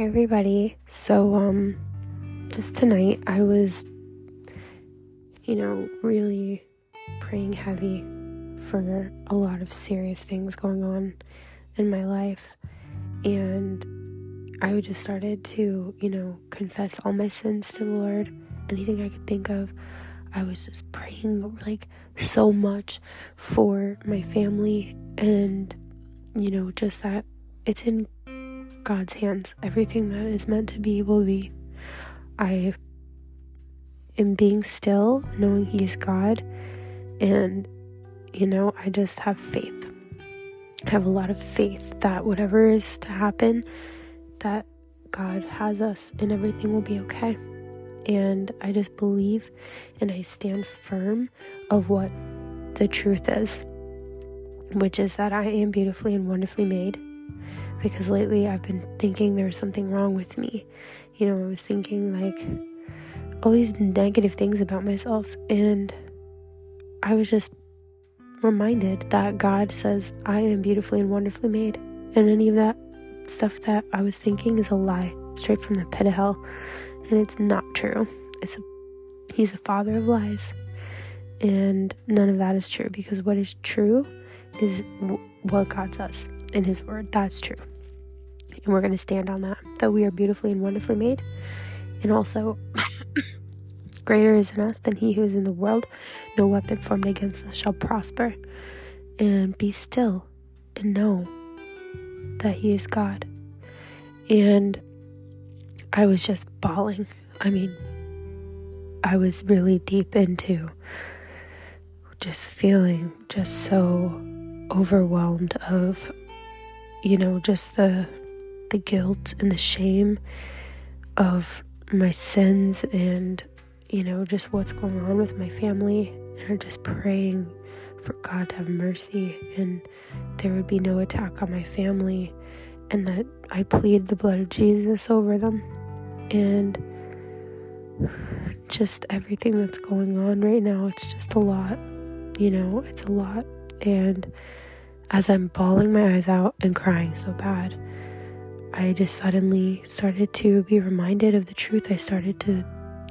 Everybody. So um just tonight I was you know really praying heavy for a lot of serious things going on in my life and I just started to, you know, confess all my sins to the Lord, anything I could think of. I was just praying like so much for my family and you know, just that it's in God's hands. Everything that is meant to be will be. I am being still, knowing He is God, and you know, I just have faith. I have a lot of faith that whatever is to happen, that God has us and everything will be okay. And I just believe and I stand firm of what the truth is, which is that I am beautifully and wonderfully made because lately I've been thinking there's something wrong with me. You know, I was thinking like all these negative things about myself, and I was just reminded that God says I am beautifully and wonderfully made, and any of that stuff that I was thinking is a lie straight from the pit of hell, and it's not true. It's a, he's the father of lies, and none of that is true because what is true is w- what God says in His Word. That's true. And we're going to stand on that, that we are beautifully and wonderfully made. And also, greater is in us than he who is in the world. No weapon formed against us shall prosper. And be still and know that he is God. And I was just bawling. I mean, I was really deep into just feeling just so overwhelmed of you know just the the guilt and the shame of my sins and, you know, just what's going on with my family. And I'm just praying for God to have mercy and there would be no attack on my family and that I plead the blood of Jesus over them. And just everything that's going on right now, it's just a lot. You know, it's a lot. And as I'm bawling my eyes out and crying so bad, I just suddenly started to be reminded of the truth. I started to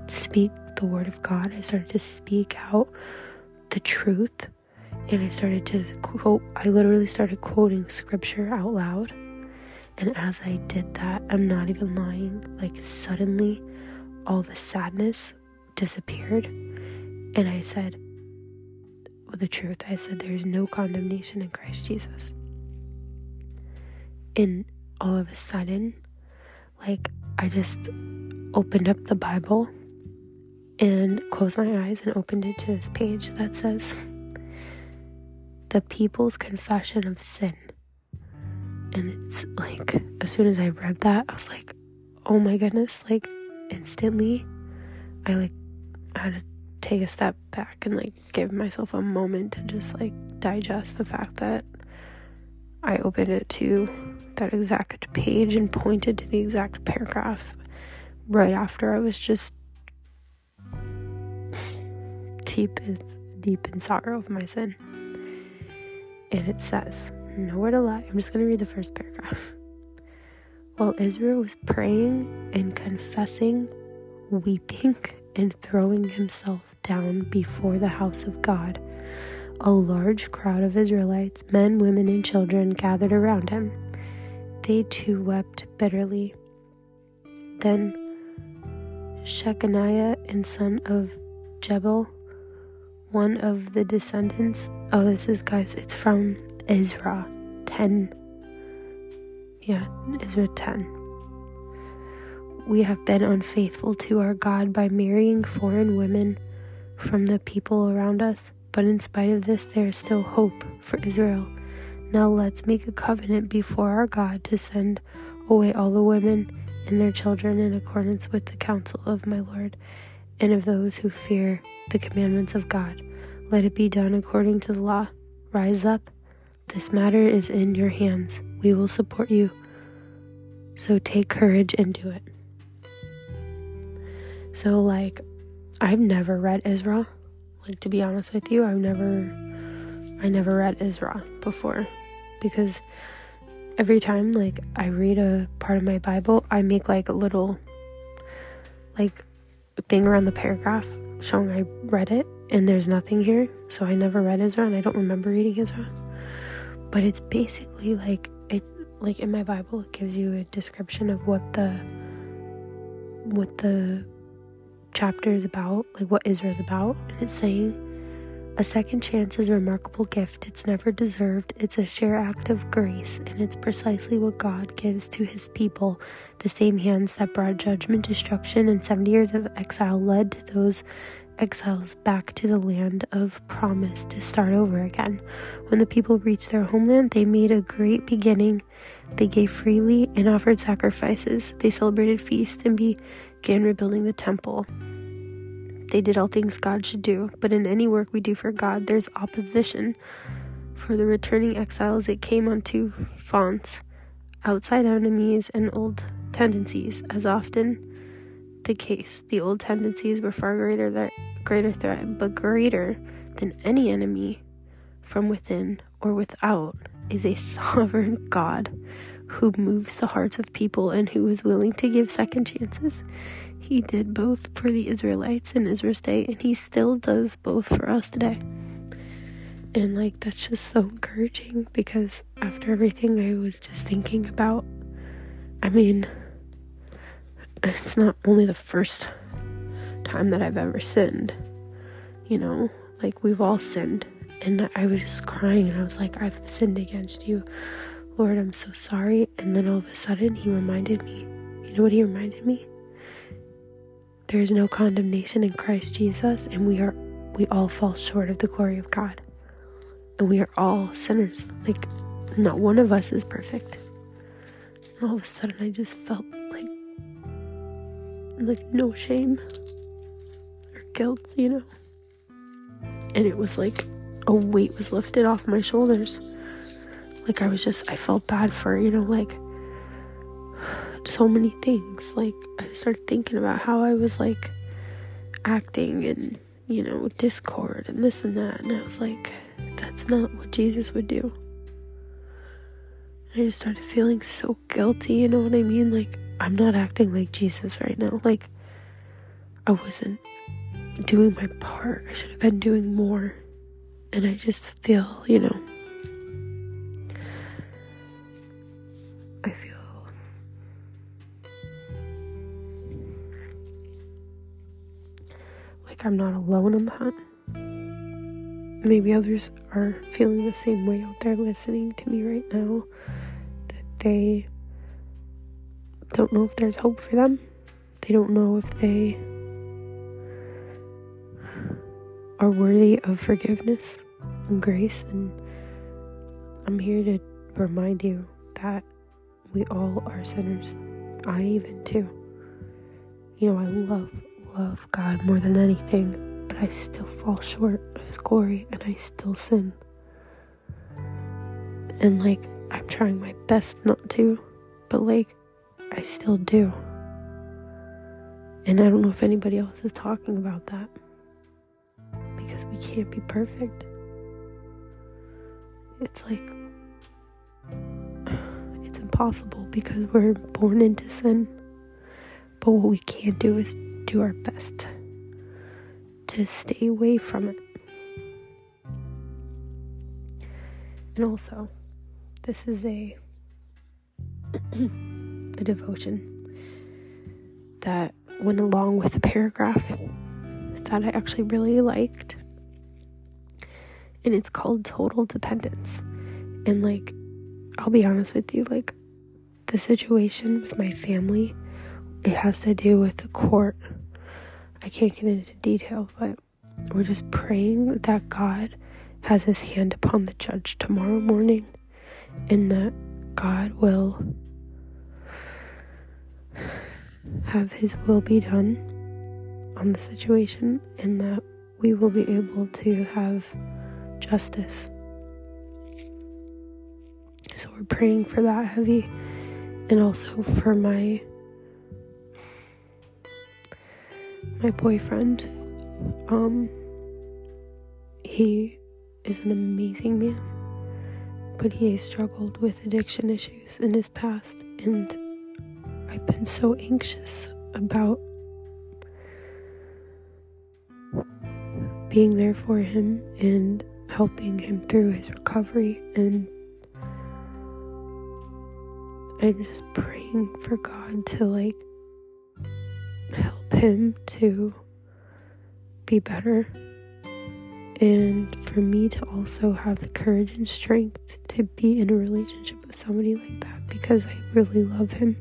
speak the word of God. I started to speak out the truth. And I started to quote, I literally started quoting scripture out loud. And as I did that, I'm not even lying, like suddenly all the sadness disappeared. And I said, the truth, I said, there is no condemnation in Christ Jesus. And all of a sudden, like I just opened up the Bible and closed my eyes and opened it to this page that says, The People's Confession of Sin. And it's like, as soon as I read that, I was like, oh my goodness, like instantly, I like had to take a step back and like give myself a moment to just like digest the fact that I opened it to that exact page and pointed to the exact paragraph right after I was just deep in, deep in sorrow of my sin. And it says, nowhere to lie. I'm just going to read the first paragraph. While Ezra was praying and confessing, weeping, and throwing himself down before the house of God, a large crowd of Israelites, men, women, and children, gathered around him. They too wept bitterly. Then Shechaniah and son of Jebel, one of the descendants. Oh, this is guys, it's from Ezra 10. Yeah, Ezra 10. We have been unfaithful to our God by marrying foreign women from the people around us, but in spite of this, there is still hope for Israel. Now let's make a covenant before our God to send away all the women and their children in accordance with the counsel of my Lord and of those who fear the commandments of God. Let it be done according to the law. Rise up. This matter is in your hands. We will support you. So take courage and do it. So, like, I've never read Ezra. Like, to be honest with you, I've never. I never read Ezra before because every time like I read a part of my Bible, I make like a little like thing around the paragraph showing I read it and there's nothing here. So I never read Ezra and I don't remember reading Ezra. But it's basically like it's like in my Bible it gives you a description of what the what the chapter is about, like what Ezra is about, and it's saying a second chance is a remarkable gift. It's never deserved. It's a sheer act of grace, and it's precisely what God gives to his people. The same hands that brought judgment, destruction, and 70 years of exile led to those exiles back to the land of promise to start over again. When the people reached their homeland, they made a great beginning. They gave freely and offered sacrifices. They celebrated feasts and began rebuilding the temple. They did all things God should do, but in any work we do for God, there's opposition. For the returning exiles, it came on two fronts outside enemies and old tendencies, as often the case. The old tendencies were far greater, that, greater threat, but greater than any enemy from within or without is a sovereign God who moves the hearts of people and who is willing to give second chances. He did both for the Israelites in Ezra's day, and he still does both for us today. And like, that's just so encouraging because after everything I was just thinking about, I mean, it's not only the first time that I've ever sinned, you know, like we've all sinned. And I was just crying and I was like, I've sinned against you. Lord, I'm so sorry. And then all of a sudden, he reminded me. You know what he reminded me? There is no condemnation in Christ Jesus, and we are we all fall short of the glory of God. And we are all sinners. Like not one of us is perfect. And all of a sudden I just felt like no shame or guilt, you know. And it was like a weight was lifted off my shoulders. Like I was just I felt bad for, you know, like so many things. Like, I started thinking about how I was like acting and, you know, discord and this and that. And I was like, that's not what Jesus would do. I just started feeling so guilty, you know what I mean? Like, I'm not acting like Jesus right now. Like, I wasn't doing my part. I should have been doing more. And I just feel, you know, I feel like I'm not alone in that. Maybe others are feeling the same way out there listening to me right now. That they don't know if there's hope for them. They don't know if they are worthy of forgiveness and grace. And I'm here to remind you that we all are sinners. I even too. You know, I love love God more than anything, but I still fall short of His glory and I still sin. And like, I'm trying my best not to, but like, I still do. And I don't know if anybody else is talking about that because we can't be perfect. It's like, it's impossible because we're born into sin. But what we can do is do our best to stay away from it. And also, this is a a devotion that went along with a paragraph that I actually really liked. And it's called Total Dependence. And like I'll be honest with you, like the situation with my family, it has to do with the court I can't get into detail, but we're just praying that God has his hand upon the judge tomorrow morning and that God will have his will be done on the situation and that we will be able to have justice. So we're praying for that heavy and also for my my boyfriend, um, he is an amazing man, but he has struggled with addiction issues in his past, and I've been so anxious about being there for him and helping him through his recovery and I'm just praying for God to like help him to be better and for me to also have the courage and strength to be in a relationship with somebody like that because I really love him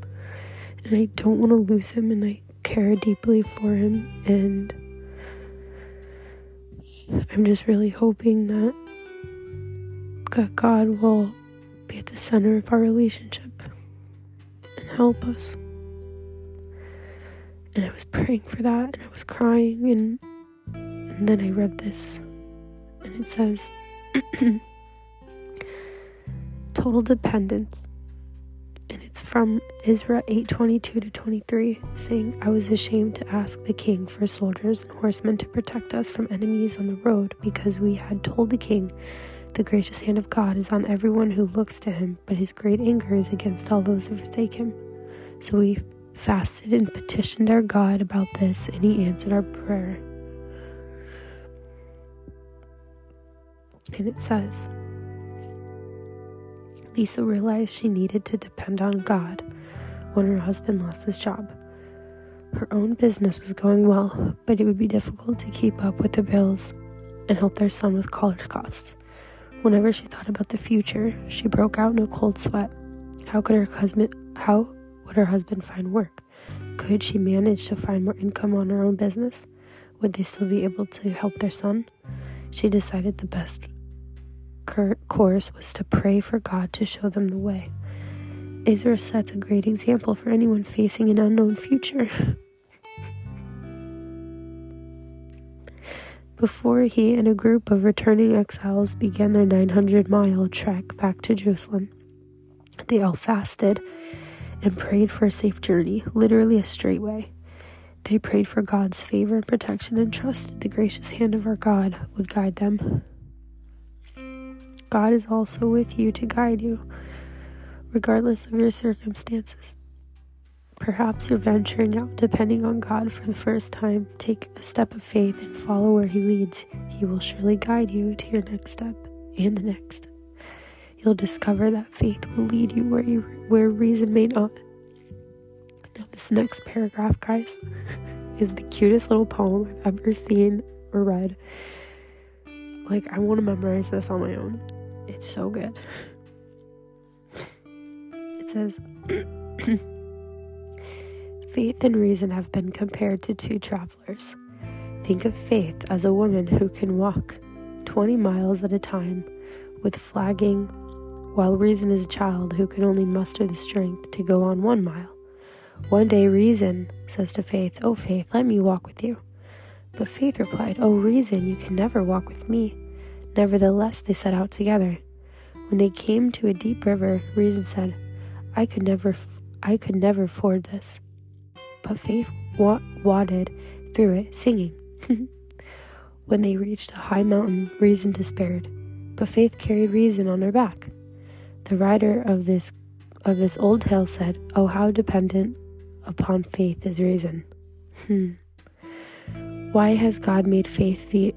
and I don't want to lose him and I care deeply for him and I'm just really hoping that God will be at the center of our relationship and help us. And I was praying for that and I was crying and and then I read this and it says total dependence and it's from Ezra 8:22 to 23 saying I was ashamed to ask the king for soldiers and horsemen to protect us from enemies on the road because we had told the king the gracious hand of God is on everyone who looks to him but his great anger is against all those who forsake him so we fasted and petitioned our God about this and he answered our prayer. And it says Lisa realized she needed to depend on God when her husband lost his job. Her own business was going well, but it would be difficult to keep up with the bills and help their son with college costs. Whenever she thought about the future, she broke out in a cold sweat. How could her husband how would her husband find work? Could she manage to find more income on her own business? Would they still be able to help their son? She decided the best course was to pray for God to show them the way. Ezra sets a great example for anyone facing an unknown future. Before he and a group of returning exiles began their 900 mile trek back to Jerusalem, they all fasted and prayed for a safe journey, literally a straight way. They prayed for God's favor and protection and trusted the gracious hand of our God would guide them. God is also with you to guide you, regardless of your circumstances. Perhaps you're venturing out depending on God for the first time. Take a step of faith and follow where He leads. He will surely guide you to your next step and the next. You'll discover that faith will lead you where you where reason may not. Now, this next paragraph, guys, is the cutest little poem I've ever seen or read. Like, I want to memorize this on my own. It's so good. It says Faith and reason have been compared to two travelers. Think of faith as a woman who can walk 20 miles at a time with flagging, while reason is a child who can only muster the strength to go on one mile. One day, reason says to faith, Oh, faith, let me walk with you. But faith replied, Oh, reason, you can never walk with me. Nevertheless, they set out together. When they came to a deep river, Reason said, "I could never, f- I could never ford this." But Faith wa- waded through it, singing. when they reached a high mountain, Reason despaired, but Faith carried Reason on her back. The writer of this of this old tale said, "Oh, how dependent upon faith is Reason." Hmm. Why has God made faith the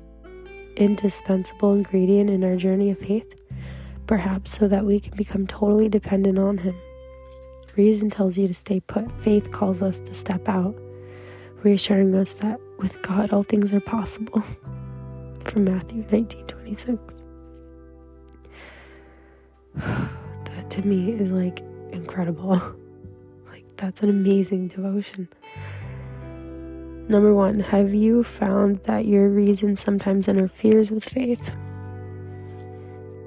indispensable ingredient in our journey of faith, perhaps so that we can become totally dependent on Him. Reason tells you to stay put, faith calls us to step out, reassuring us that with God all things are possible. From Matthew 19 26. that to me is like incredible. like, that's an amazing devotion. Number one, have you found that your reason sometimes interferes with faith?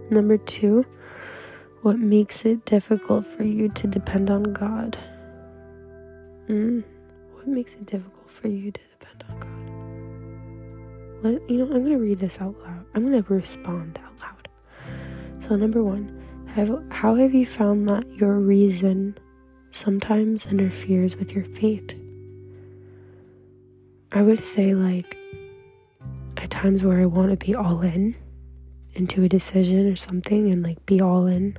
Number two, what makes it difficult for you to depend on God? Mm, what makes it difficult for you to depend on God? Let, you know, I'm going to read this out loud. I'm going to respond out loud. So, number one, have, how have you found that your reason sometimes interferes with your faith? I would say, like, at times where I want to be all in into a decision or something and like be all in,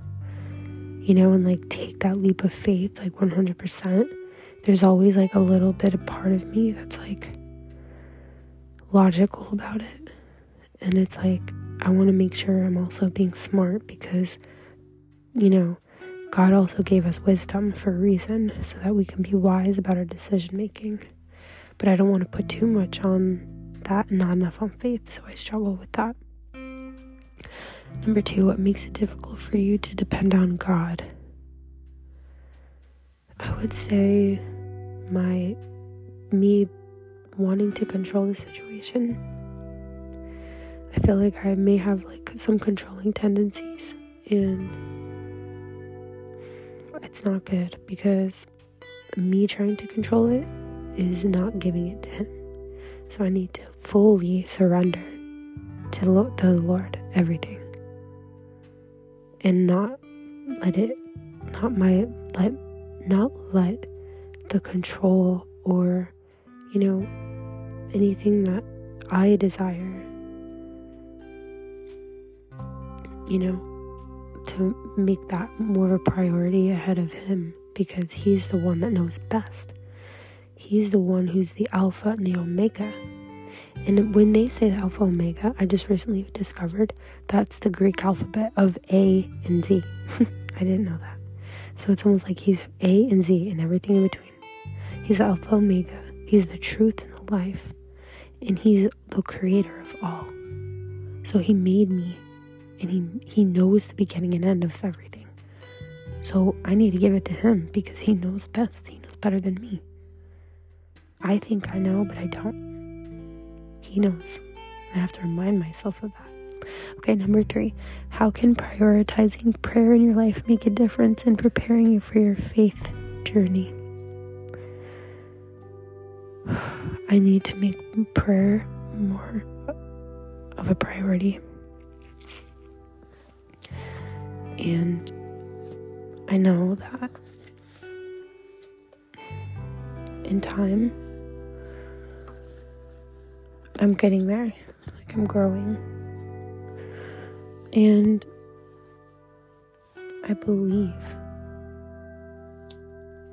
you know, and like take that leap of faith like 100%, there's always like a little bit of part of me that's like logical about it. And it's like, I want to make sure I'm also being smart because, you know, God also gave us wisdom for a reason so that we can be wise about our decision making. But I don't want to put too much on that and not enough on faith, so I struggle with that. Number two, what makes it difficult for you to depend on God? I would say my me wanting to control the situation. I feel like I may have like some controlling tendencies and it's not good because me trying to control it is not giving it to him. So I need to fully surrender to the Lord everything and not let it not my let not let the control or you know anything that I desire you know to make that more of a priority ahead of him because he's the one that knows best he's the one who's the alpha and the omega and when they say the Alpha Omega, I just recently discovered that's the Greek alphabet of A and Z. I didn't know that. So it's almost like he's A and Z and everything in between. He's Alpha Omega. He's the truth and the life. And he's the creator of all. So he made me and he he knows the beginning and end of everything. So I need to give it to him because he knows best. He knows better than me. I think I know, but I don't. He knows. I have to remind myself of that. Okay, number three, how can prioritizing prayer in your life make a difference in preparing you for your faith journey? I need to make prayer more of a priority. And I know that in time, I'm getting there. Like I'm growing. And I believe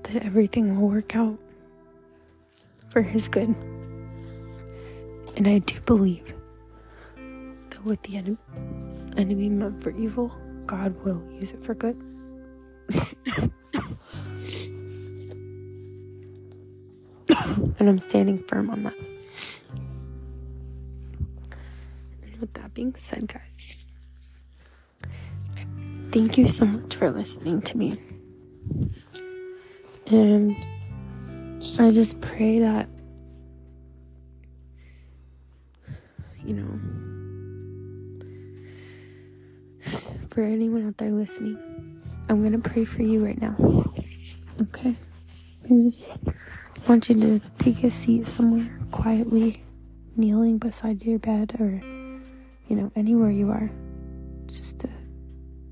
that everything will work out for his good. And I do believe that what the enemy, enemy meant for evil, God will use it for good. and I'm standing firm on that. Being said, guys, thank you so much for listening to me. And I just pray that, you know, for anyone out there listening, I'm going to pray for you right now. Okay? I just want you to take a seat somewhere quietly, kneeling beside your bed or you know, anywhere you are, just to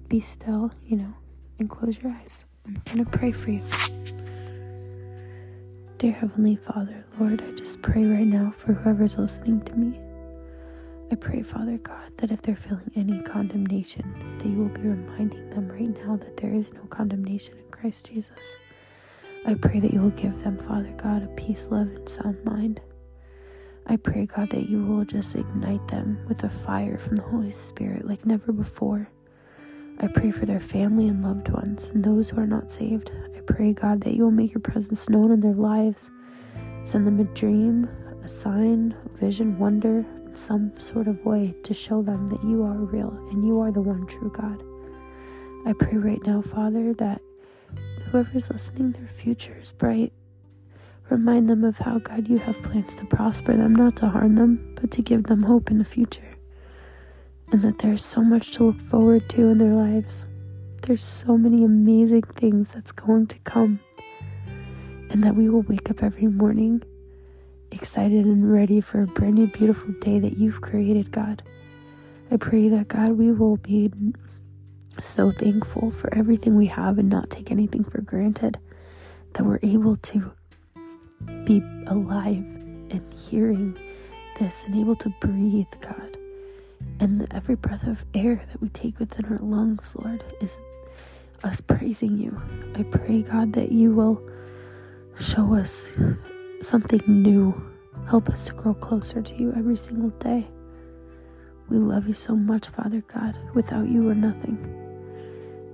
be still, you know, and close your eyes. I'm going to pray for you. Dear Heavenly Father, Lord, I just pray right now for whoever's listening to me. I pray, Father God, that if they're feeling any condemnation, that you will be reminding them right now that there is no condemnation in Christ Jesus. I pray that you will give them, Father God, a peace, love, and sound mind. I pray, God, that you will just ignite them with a fire from the Holy Spirit like never before. I pray for their family and loved ones and those who are not saved. I pray, God, that you will make your presence known in their lives. Send them a dream, a sign, a vision, wonder, in some sort of way to show them that you are real and you are the one true God. I pray right now, Father, that whoever's listening, their future is bright Remind them of how, God, you have plans to prosper them, not to harm them, but to give them hope in the future. And that there's so much to look forward to in their lives. There's so many amazing things that's going to come. And that we will wake up every morning excited and ready for a brand new, beautiful day that you've created, God. I pray that, God, we will be so thankful for everything we have and not take anything for granted. That we're able to be alive and hearing this and able to breathe, God. And every breath of air that we take within our lungs, Lord, is us praising you. I pray, God, that you will show us something new. Help us to grow closer to you every single day. We love you so much, Father God. Without you, we're nothing.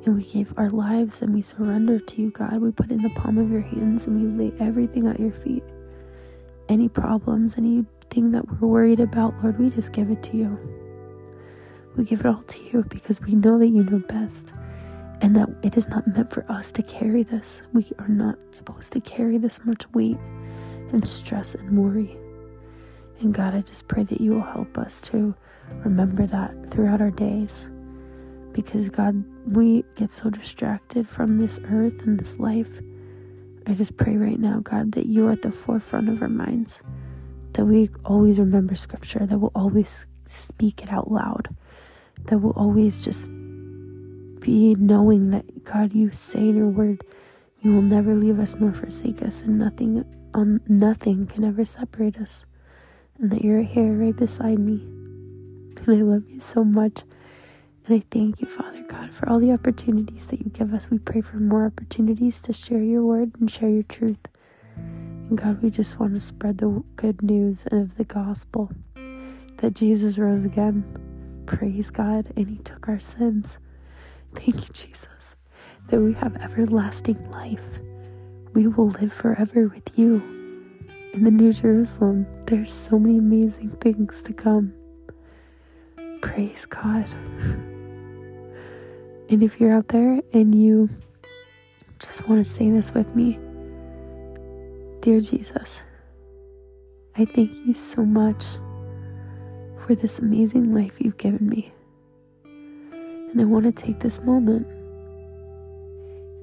And we gave our lives and we surrender to you, God. We put in the palm of your hands and we lay everything at your feet. Any problems, anything that we're worried about, Lord, we just give it to you. We give it all to you because we know that you know best and that it is not meant for us to carry this. We are not supposed to carry this much weight and stress and worry. And God, I just pray that you will help us to remember that throughout our days. Because, God, we get so distracted from this earth and this life. I just pray right now, God, that you are at the forefront of our minds, that we always remember scripture, that we'll always speak it out loud, that we'll always just be knowing that, God, you say in your word, you will never leave us nor forsake us, and nothing on nothing can ever separate us and that you're here right beside me. And I love you so much. And I thank you, Father God, for all the opportunities that you give us. We pray for more opportunities to share your word and share your truth. And God, we just want to spread the good news of the gospel that Jesus rose again. Praise God, and He took our sins. Thank you, Jesus, that we have everlasting life. We will live forever with you in the New Jerusalem. There's so many amazing things to come. Praise God. And if you're out there and you just want to say this with me, Dear Jesus, I thank you so much for this amazing life you've given me. And I want to take this moment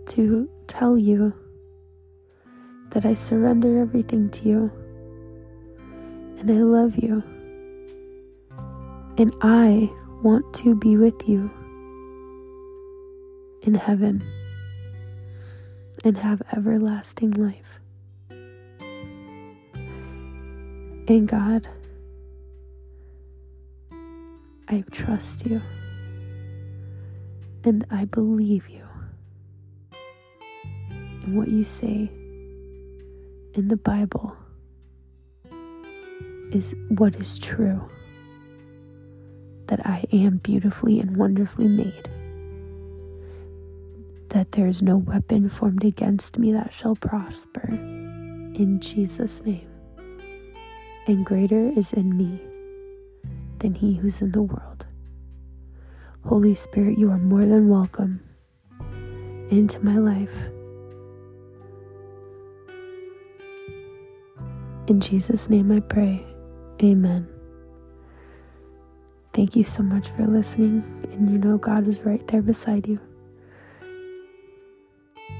to tell you that I surrender everything to you. And I love you. And I want to be with you in heaven and have everlasting life. And God, I trust you and I believe you in what you say in the Bible is what is true that I am beautifully and wonderfully made, that there is no weapon formed against me that shall prosper in Jesus' name, and greater is in me than he who's in the world. Holy Spirit, you are more than welcome into my life. In Jesus' name I pray. Amen. Thank you so much for listening, and you know God is right there beside you.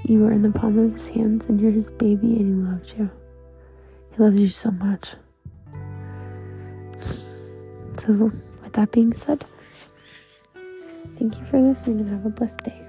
You are in the palm of His hands, and you're His baby, and He loves you. He loves you so much. So, with that being said, thank you for listening and have a blessed day.